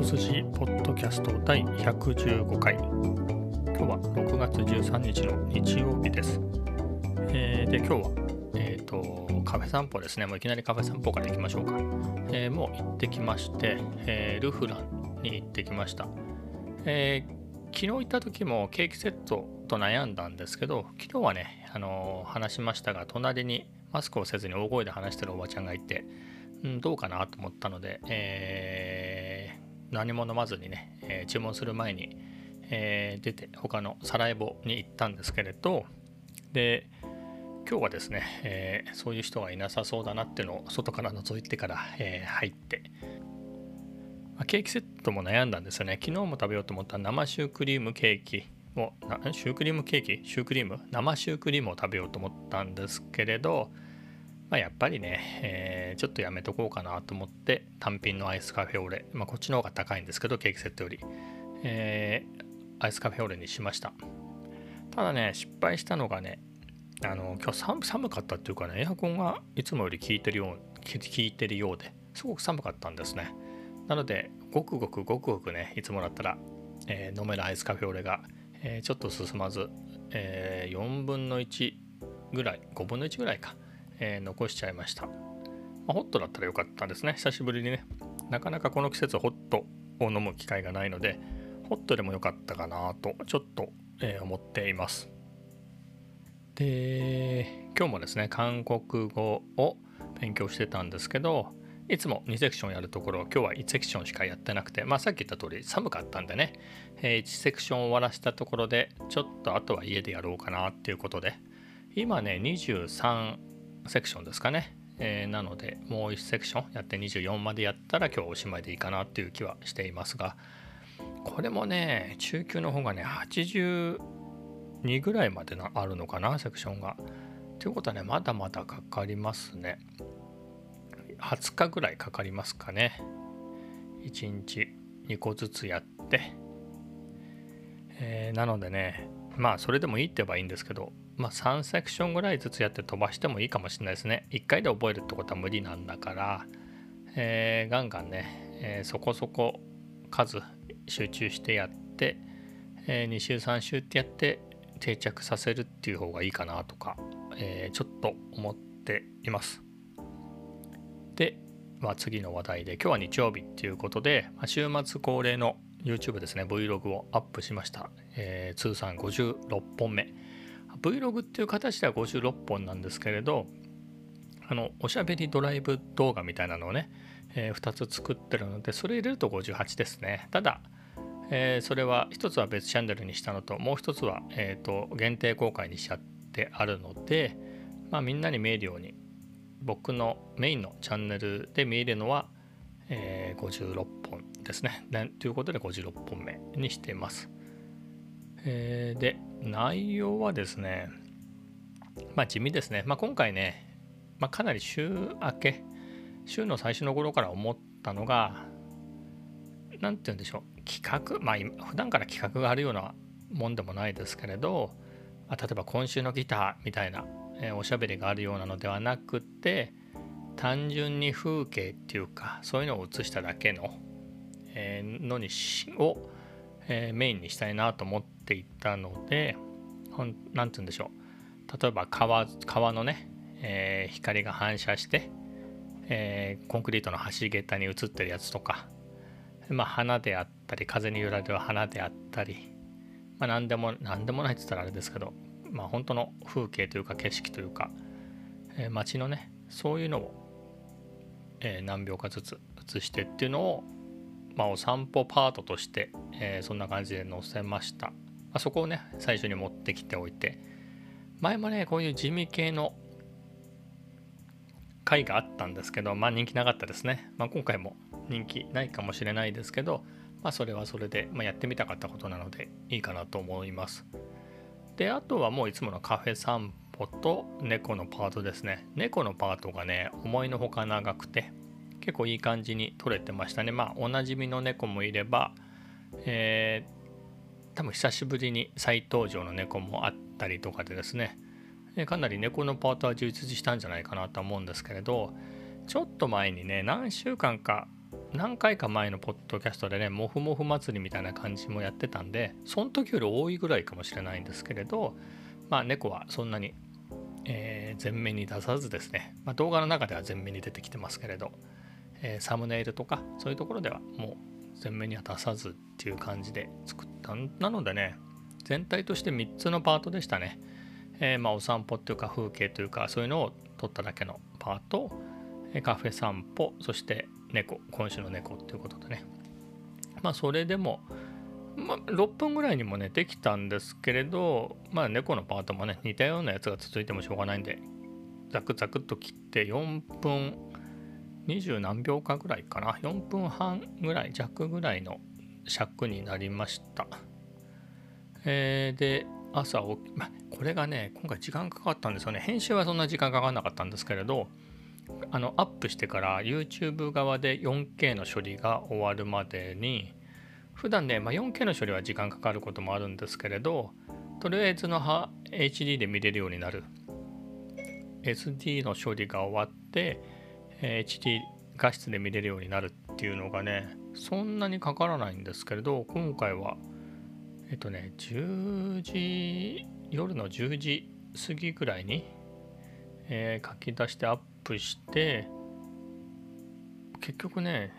一筋ポッドキャスト第115回。今日は6月13日の日曜日です、えー、で今日はえっ、ー、とカフェ散歩ですね。もういきなりカフェ散歩から行きましょうか、えー、もう行ってきまして、えルフランに行ってきました、え昨日行った時もケーキセットと悩んだんですけど昨日はねあの話しましたが隣にマスクをせずに大声で話してるおばちゃんがいて、うん、どうかなと思ったので、えー、何も飲まずにね、えー、注文する前に、えー、出て他のサラエボに行ったんですけれどで今日はですね、えー、そういう人がいなさそうだなっていうのを外から覗いてから、え、入って、まあ、ケーキセットも悩んだんですよね。昨日も食べようと思った生シュークリームケーキをシュークリームケーキ？シュークリーム？生シュークリームを食べようと思ったんですけれど、まあ、やっぱりね、えー、ちょっとやめとこうかなと思って単品のアイスカフェオレ、まあ、こっちの方が高いんですけどケーキセットより、えー、アイスカフェオレにしました。ただね失敗したのがねあの今日寒かったっていうかねエアコンがいつもより効いてるよう効いてるようですごく寒かったんですね。なのでごくごくごくごくねいつもだったら、えー、飲めるアイスカフェオレがえー、ちょっと進まず、えー、4分の1ぐらい5分の1ぐらいか、えー、残しちゃいました、まあ、ホットだったらよかったですね。久しぶりにね。なかなかこの季節ホットを飲む機会がないのでホットでもよかったかなとちょっと、え思っています。で今日もですね韓国語を勉強してたんですけどいつも2セクションやるところ今日は1セクションしかやってなくてまあさっき言った通り寒かったんでね、え1セクション終わらせたところでちょっとあとは家でやろうかなっていうことで今ね23セクションですかね、えー、なのでもう1セクションやって24までやったら今日おしまいでいいかなっていう気はしていますがこれもね中級の方がね82ぐらいまであるのかなセクションが。ということはねまだまだかかりますね。20日ぐらいかかりますかね1日2個ずつやって、えー、なのでねまあそれでもいいって言えばいいんですけどまあ3セクションぐらいずつやって飛ばしてもいいかもしれないですね。1回で覚えるってことは無理なんだから、えー、ガンガンね、えー、そこそこ数集中してやって、え2週3週ってやって定着させるっていう方がいいかなとか、えちょっと思っています。で、まあ、次の話題で今日は日曜日っていうことで、まあ、週末恒例の YouTube ですね Vlog をアップしました、えー、通算56本目。Vlog っていう形では56本なんですけれどあのおしゃべりドライブ動画みたいなのをね、えー、2つ作ってるのでそれ入れると58ですねただ、えー、それは1つは別チャンネルにしたのともう1つは、えーと、限定公開にしちゃってあるので、まあ、みんなに見えるように僕のメインのチャンネルで見えるのは、えー、56本ですね。ということで56本目にしています。えー、で、内容はですね、まあ地味ですね。まあ今回ね、まあ、かなり週明け、週の最初の頃から思ったのが、何て言うんでしょう、企画、まあ普段から企画があるようなもんでもないですけれど、まあ、例えば今週のギターみたいなえおしゃべりがあるようなのではなくて単純に風景っていうかそういうのを映しただけの、えのにしを、えメインにしたいなと思っていたので何て言うんでしょう。例えば川川のね、えー、光が反射して、えー、コンクリートの橋桁に映ってるやつとか、まあ、花であったり風に揺られる花であったり、まあ、何でも何でもないって言ったらあれですけどまあ、本当の風景というか景色というか、えー、街のねそういうのを、え、何秒かずつ映してっていうのを、まあ、お散歩パートとして、えー、そんな感じで載せました、まあ、そこをね最初に持ってきておいて。前もねこういう地味系の回があったんですけどまあ人気なかったですね、まあ、今回も人気ないかもしれないですけどまあそれはそれで、まあ、やってみたかったことなのでいいかなと思います。であとはもういつものカフェ散歩と猫のパートですね。猫のパートがね思いのほか長くて結構いい感じに撮れてましたね。まあおなじみの猫もいればえー、多分久しぶりに再登場の猫もあったりとかでですね。かなり猫のパートは充実したんじゃないかなと思うんですけれどちょっと前にね何週間か何回か前のポッドキャストでねもふもふ祭りみたいな感じもやってたんでその時より多いぐらいかもしれないんですけれどまあ猫はそんなに、えー、前面に出さずですね、まあ、動画の中では前面に出てきてますけれど、えー、サムネイルとかそういうところではもう前面には出さずっていう感じで作ったなのでね全体として3つのパートでしたね、えー、まあお散歩っていうか風景というかそういうのを撮っただけのパート。カフェ散歩そして猫今週の猫っていうことでね。まあそれでも、まあ、6分ぐらいにもねできたんですけれどまあ猫のパートもね似たようなやつが続いてもしょうがないんでザクザクっと切って4分20何秒かぐらいかな。4分半ぐらい弱ぐらいの尺になりました。えー、で朝起き、ま、これがね今回時間かかったんですよね。編集はそんな時間かかんなかったんですけれどあのアップしてから YouTube 側で 4K の処理が終わるまでに普段ね、まあ、4K の処理は時間かかることもあるんですけれどとりあえずの HD で見れるようになる。SD の処理が終わって HD 画質で見れるようになるっていうのがねそんなにかからないんですけれど今回はえっとね10時夜の10時過ぎぐらいに、えー、書き出してアップして結局ね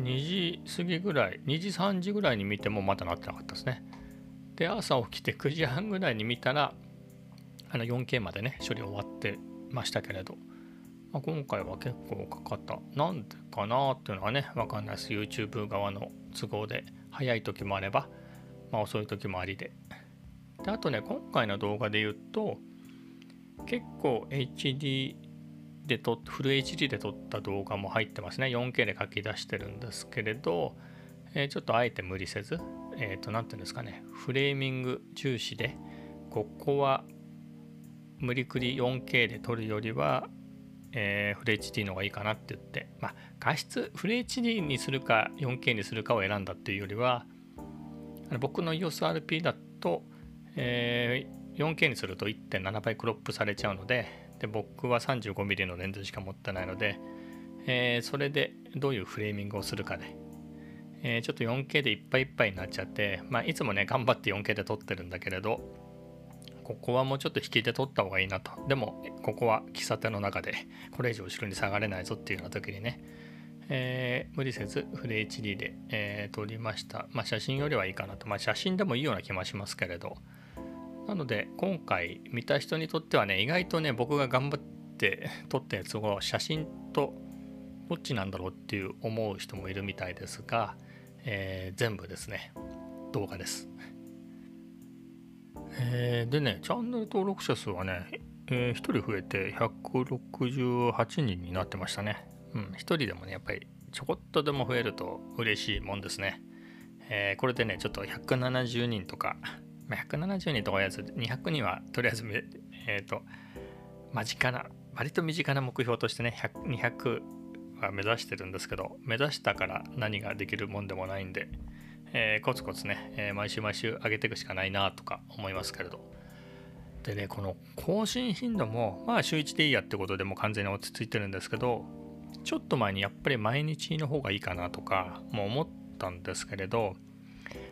2時過ぎぐらい2時3時ぐらいに見てもまだなってなかったですね。で朝起きて9時半ぐらいに見たらあの 4K までね処理終わってましたけれど、まあ、今回は結構かかった。なんでかなっていうのはね分かんないです。YouTube 側の都合で早い時もあれば、まあ、遅い時もありで。であとね今回の動画で言うと結構 HD で撮っフル HD で撮った動画も入ってますね。4K で書き出してるんですけれど、えー、ちょっとあえて無理せずえっ、ー、と何て言うんですかね。フレーミング重視でここは無理くり 4K で撮るよりは、えー、フル HD の方がいいかなって言ってまあ画質フル HD にするか 4K にするかを選んだっていうよりは僕の EOSRP だと、えー、4K にすると1.7倍クロップされちゃうのでで僕は 35mm のレンズしか持ってないので、えー、それでどういうフレーミングをするかで、えー、ちょっと 4K でいっぱいいっぱいになっちゃって、まあ、いつもね頑張って 4K で撮ってるんだけれどここはもうちょっと引きで撮った方がいいなと。でもここは喫茶店の中でこれ以上後ろに下がれないぞっていうような時にね、えー、無理せずフル HD で、えー、撮りました、まあ、写真よりはいいかなと、まあ、写真でもいいような気もしますけれど。なので今回見た人にとってはね意外とね僕が頑張って撮ったやつを写真とどっちなんだろうっていう思う人もいるみたいですが、えー、全部ですね。動画です。えー、でねチャンネル登録者数はね、えー、1人増えて168人になってましたね。うん、1人でもねやっぱりちょこっとでも増えると嬉しいもんですね。えー、これでねちょっと170人とか170人とかやつ200人はとりあえず、えっ、ー、と、間近な、割と身近な目標としてね、200は目指してるんですけど、目指したから何ができるもんでもないんで、えー、コツコツね、えー、毎週毎週上げていくしかないなとか思いますけれど。でね、この更新頻度も、まあ週1でいいやってことでも完全に落ち着いてるんですけど、ちょっと前にやっぱり毎日の方がいいかなとかも思ったんですけれど、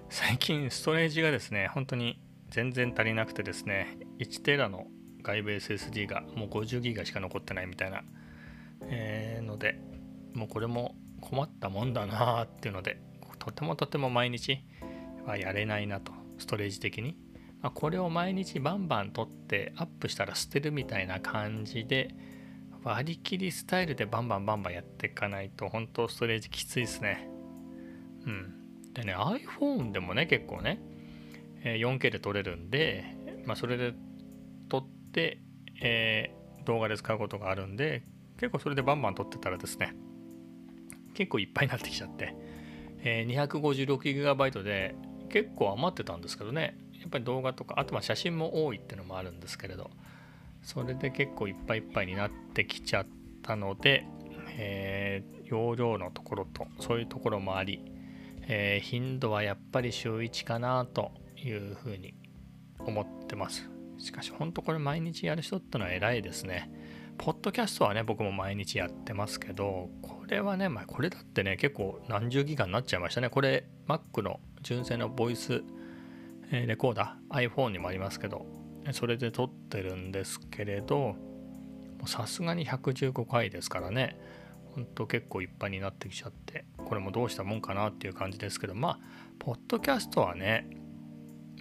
最近ストレージがですね、本当に全然足りなくてですね、1テラの外部 SSD がもう50ギガしか残ってないみたいな、えー、ので、もうこれも困ったもんだなっていうので、とてもとても毎日はやれないなと、ストレージ的に。まあ、これを毎日バンバン取ってアップしたら捨てるみたいな感じで、割り切りスタイルでバンバンバンバンやっていかないと、本当ストレージきついですね。うん。でね iPhone でもね結構ね 4K で撮れるんで、まあ、それで撮って、えー、動画で使うことがあるんで結構それでバンバン撮ってたらですね結構いっぱいになってきちゃって、え、256GB で結構余ってたんですけどねやっぱり動画とかあとは写真も多いっていうのもあるんですけれどそれで結構いっぱいいっぱいになってきちゃったので、えー、容量のところとそういうところもありえー、頻度はやっぱり週1かなというふうに思ってます。しかし本当これ毎日やる人ってのは偉いですね。ポッドキャストはね僕も毎日やってますけどこれはね、まあ、これだってね結構何十ギガになっちゃいましたね。これ Mac の純正のボイスレコーダー iPhone にもありますけどそれで撮ってるんですけれどさすがに115回ですからねほんと結構いっぱいになってきちゃってこれもどうしたもんかなっていう感じですけどまあポッドキャストはね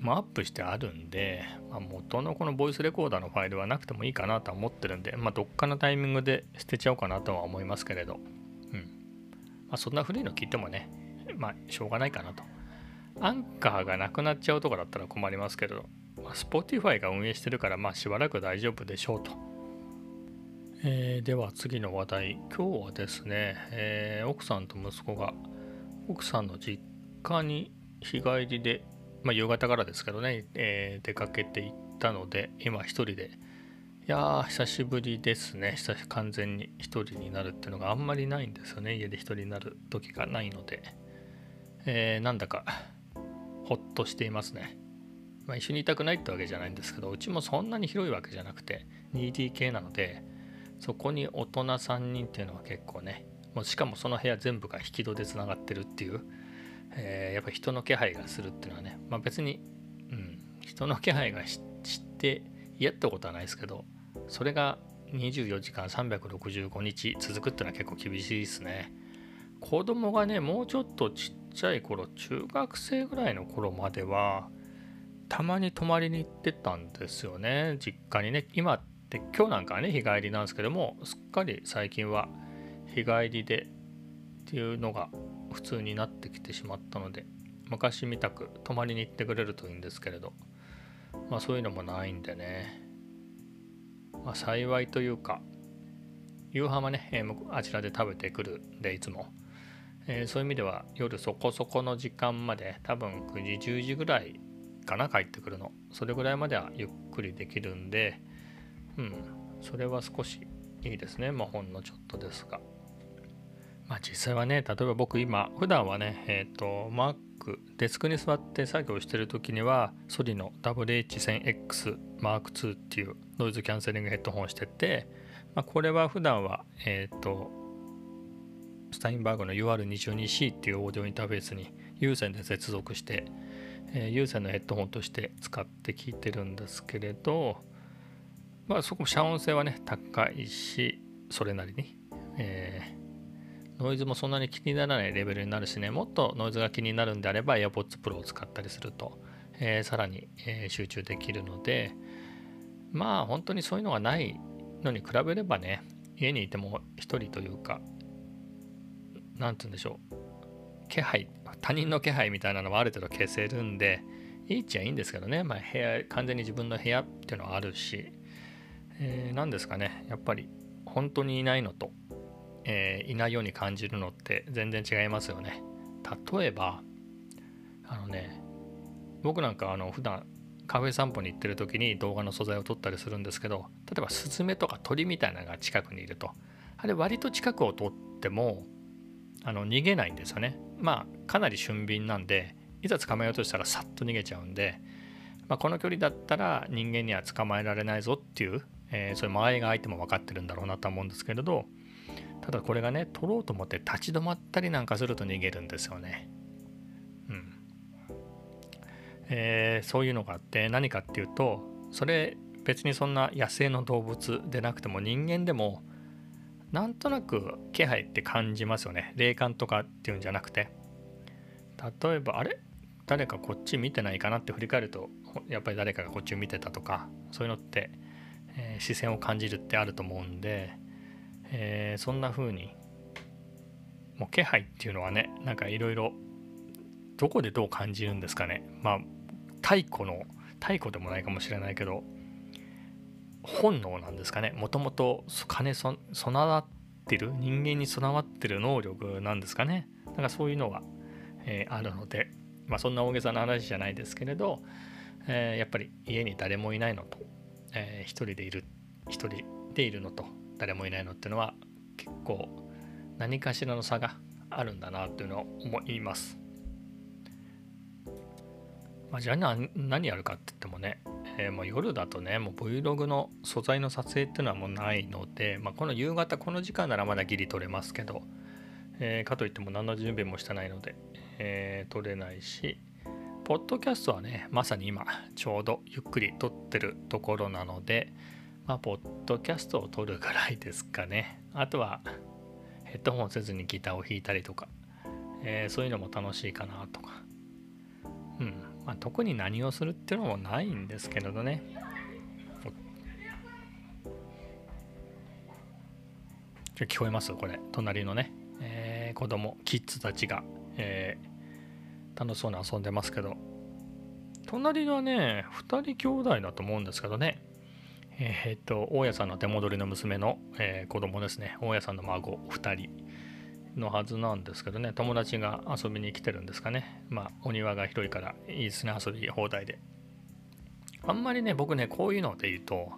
ま、アップしてあるんで、まあ、元のこのボイスレコーダーのファイルはなくてもいいかなとは思ってるんで、まあ、どっかのタイミングで捨てちゃおうかなとは思いますけれど、うんまあ、そんな古いの聞いてもね、まあ、しょうがないかなと。アンカーがなくなっちゃうとかだったら困りますけれど、まあ、Spotify が運営してるから、まあ、しばらく大丈夫でしょうと。えー、では次の話題。今日はですね、えー、奥さんと息子が奥さんの実家に日帰りでまあ、夕方からですけどね、えー、出かけていったので今一人で。いやー久しぶりですね。久し完全に一人になるっていうのがあんまりないんですよね。家で一人になる時がないので、えー、なんだかほっとしていますね、まあ、一緒にいたくないってわけじゃないんですけどうちもそんなに広いわけじゃなくて 2DK なのでそこに大人3人っていうのは結構ねもうしかもその部屋全部が引き戸でつながってるっていうえー、やっぱ人の気配がするっていうのはね、まあ、別に、うん、人の気配が知って嫌ってことはないですけどそれが24時間365日続くっていうのは結構厳しいですね。子供がねもうちょっとちっちゃい頃中学生ぐらいの頃まではたまに泊まりに行ってたんですよね。実家にね今って今日なんかはね日帰りなんですけどもすっかり最近は日帰りでっていうのが普通になってきてしまったので昔みたく泊まりに行ってくれるといいんですけれどまあそういうのもないんでね。まあ幸いというか夕飯はね、えー、あちらで食べてくるでいつも、えー、そういう意味では夜そこそこの時間まで多分9時10時ぐらいかな帰ってくるの。それぐらいまではゆっくりできるんでうんそれは少しいいですねまあほんのちょっとですが。まあ、実際はね例えば僕今普段はねえっ、ー、と Mac デスクに座って作業してる時にはソニの WH1000X Mark II っていうノイズキャンセリングヘッドホンしてて、まあ、これは普段はえっ、ー、とスタインバーグの UR22C っていうオーディオインターフェースに有線で接続して、えー、有線のヘッドホンとして使って聞いてるんですけれどまあそこ遮音性はね高いしそれなりに、えーノイズもそんなに気にならないレベルになるしね、もっとノイズが気になるんであれば AirPods Pro を使ったりすると、えー、さらに、えー、集中できるので、まあ本当にそういうのがないのに比べればね、家にいても一人というか、何て言うんでしょう、気配、他人の気配みたいなのはある程度消せるんで、いいっちゃいいんですけどね、まあ、部屋完全に自分の部屋っていうのはあるし、えー、何ですかね、やっぱり本当にいないのと、えー、いないように感じるのって全然違いますよね。例えばあのね僕なんかあの普段カフェ散歩に行ってる時に動画の素材を撮ったりするんですけど例えばスズメとか鳥みたいなのが近くにいるとあれ割と近くを撮ってもあの逃げないんですよね。まあかなり俊敏なんでいざ捕まえようとしたらさっと逃げちゃうんで、まあ、この距離だったら人間には捕まえられないぞっていう、えー、そういう間合いが相手も分かってるんだろうなと思うんですけれどただこれがね取ろうと思って立ち止まったりなんかすると逃げるんですよね。うん。えー、そういうのがあって何かっていうとそれ別にそんな野生の動物でなくても人間でもなんとなく気配って感じますよね。霊感とかっていうんじゃなくて。例えばあれ？誰かこっち見てないかなって振り返るとやっぱり誰かがこっちを見てたとかそういうのって、えー、視線を感じるってあると思うんでえー、そんな風にもう気配っていうのはねなんかいろいろどこでどう感じるんですかね。まあ太古の太古でもないかもしれないけど本能なんですかね。もともと金備わってる人間に備わってる能力なんですかね。なんかそういうのが、えー、あるのでまあそんな大げさな話じゃないですけれど、えー、やっぱり家に誰もいないのと、えー、一人でいる一人でいるのと誰もいないのっていうのは結構何かしらの差があるんだなっていうのを思います。まあ、じゃあ何やるかって言ってもね、えー、もう夜だとねもう Vlog の素材の撮影っていうのはもうないので、まあ、この夕方この時間ならまだギリ撮れますけど、えー、かといっても何の準備もしてないので、えー、撮れないしポッドキャストはねまさに今ちょうどゆっくり撮ってるところなのでまあポッドキャストを撮るぐらいですかね。あとはヘッドホンせずにギターを弾いたりとか、えー、そういうのも楽しいかなとか。うん。まあ、特に何をするっていうのもないんですけれどね。聞こえます？これ。隣のね、えー、子供キッズたちが、えー、楽しそうに遊んでますけど。隣はね2人兄弟だと思うんですけどね。えー、っと大家さんの出戻りの娘の、えー、子供ですね。大家さんの孫2人。のはずなんですけどね。友達が遊びに来てるんですかね。まあお庭が広いからいいですね遊び放題で。あんまりね僕ねこういうので言うと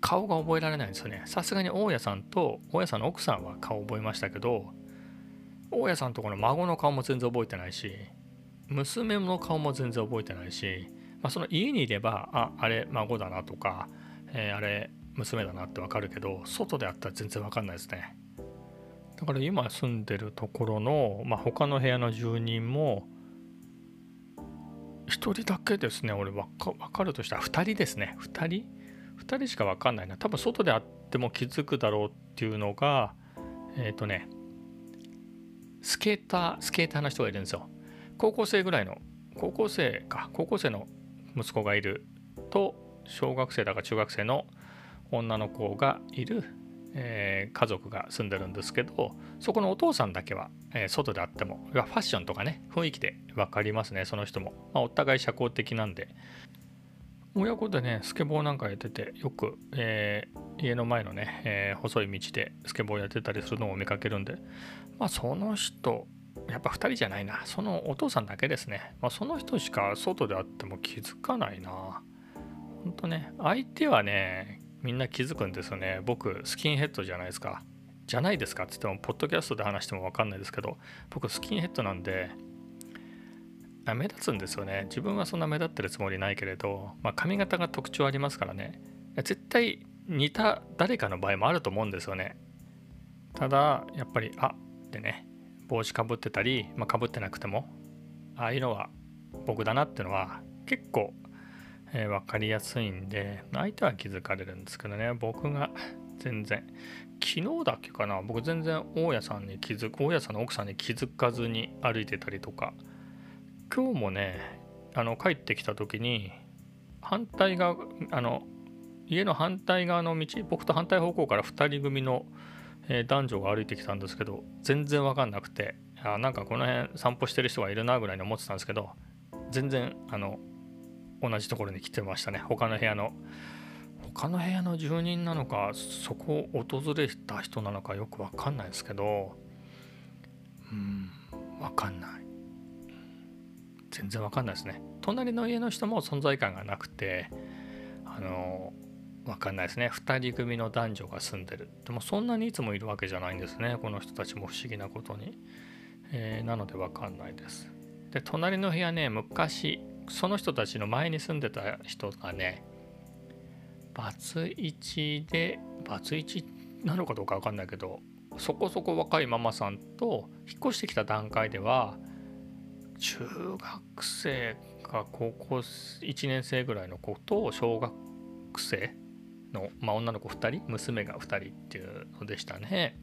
顔が覚えられないんですよね。さすがに大家さんと大家さんの奥さんは顔覚えましたけど大家さんとこの孫の顔も全然覚えてないし娘の顔も全然覚えてないし、まあ、その家にいればああれ孫だなとか、えー、あれ娘だなってわかるけど外であったら全然わかんないですね。だから今住んでるところの、まあ、他の部屋の住人も1人だけですね俺分かかるとしたら。2人ですね。2人？2人しか分かんないな。多分外であっても気づくだろうっていうのがえっ、ー、とねスケータースケーターの人がいるんですよ。高校生ぐらいの高校生か高校生の息子がいると小学生だか中学生の女の子がいるえー、家族が住んでるんですけどそこのお父さんだけは、えー、外であってもファッションとかね雰囲気で分かりますねその人も、まあ、お互い社交的なんで。親子でねスケボーなんかやっててよく、えー、家の前のね、え細い道でスケボーやってたりするのを見かけるんで。まあその人やっぱ2人じゃないな。そのお父さんだけですね、まあ、その人しか外であっても気づかないな。ほんとね相手はねみんな気づくんですよね。僕スキンヘッドじゃないですか。じゃないですかって言ってもポッドキャストで話しても分かんないですけど僕スキンヘッドなんで目立つんですよね。自分はそんな目立ってるつもりないけれど、まあ、髪型が特徴ありますからね。絶対似た誰かの場合もあると思うんですよね。ただやっぱりあってね帽子かぶってたり、まあ、かぶってなくてもああいうのは僕だなっていうのは結構えー、分かりやすいんで相手は気づかれるんですけどね。僕が全然昨日だっけかな。僕全然大家さんに気づく大家さんの奥さんに気づかずに歩いてたりとか。今日もねあの帰ってきた時に反対側あの家の反対側の道僕と反対方向から2人組の、えー、男女が歩いてきたんですけど全然分かんなくてあなんかこの辺散歩してる人がいるなぐらいに思ってたんですけど全然あの同じところに来てましたね。他の部屋の。他の部屋の住人なのかそこを訪れた人なのかよく分かんないですけど。うん分かんない。全然分かんないですね。隣の家の人も存在感がなくてあの分かんないですね。2人組の男女が住んでる。でもそんなにいつもいるわけじゃないんですね。この人たちも不思議なことに、えー、なので分かんないです。で隣の部屋ね昔その人たちの前に住んでた人がねバツイチでバツイチなのかどうか分かんないけどそこそこ若いママさんと引っ越してきた段階では中学生か高校1年生ぐらいの子と小学生の、まあ、女の子2人娘が2人っていうのでしたね。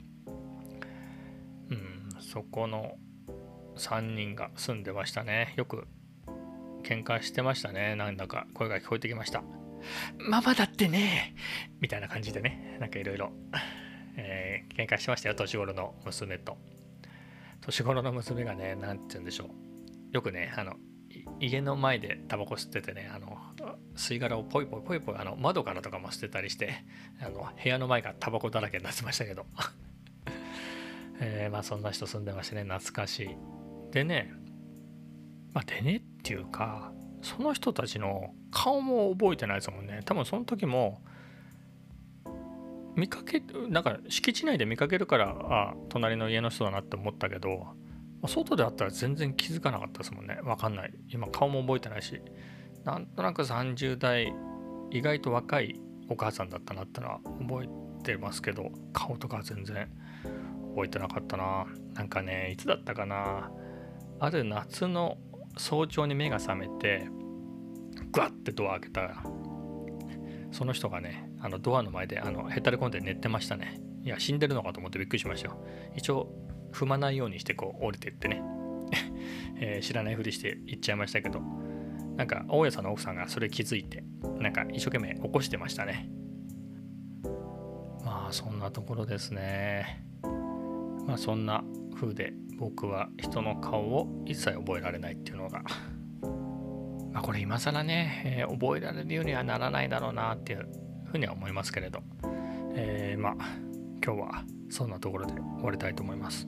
うん、そこの3人が住んでましたね。よく喧嘩してましたね。なんだか声が聞こえてきました。ママだってねみたいな感じでね、なんかいろいろ、えー、喧嘩してましたよ、年頃の娘と。年頃の娘がね、なんて言うんでしょう。よくね、あの、家の前でタバコ吸っててね、あの、吸い殻をポイポイポイポイ、あの、窓からとかも捨てたりして、あの、部屋の前がタバコだらけになってましたけど。えー、まあそんな人住んでましてね、懐かしい。でね、まあ、でねっていうかその人たちの顔も覚えてないですもんね。多分その時も見かけなんか敷地内で見かけるからあ隣の家の人だなって思ったけど外であったら全然気づかなかったですもんね。分かんない。今顔も覚えてないし。なんとなく30代意外と若いお母さんだったなってのは覚えてますけど顔とか全然覚えてなかったな。なんかねいつだったかな。ある夏の早朝に目が覚めてグワッてドア開けた。らその人がねあのドアの前であのへたり込んで寝てましたね。いや死んでるのかと思ってびっくりしましたよ。一応踏まないようにしてこう降りてってね、えー、知らないふりして行っちゃいましたけど。なんか大家さんの奥さんがそれ気づいてなんか一生懸命起こしてましたね。まあそんなところですね。まあそんな風で僕は人の顔を一切覚えられないっていうのがまあこれ今更ね、えー、覚えられるようにはならないだろうなっていうふうには思いますけれど、えー、まあ今日はそんなところで終わりたいと思います。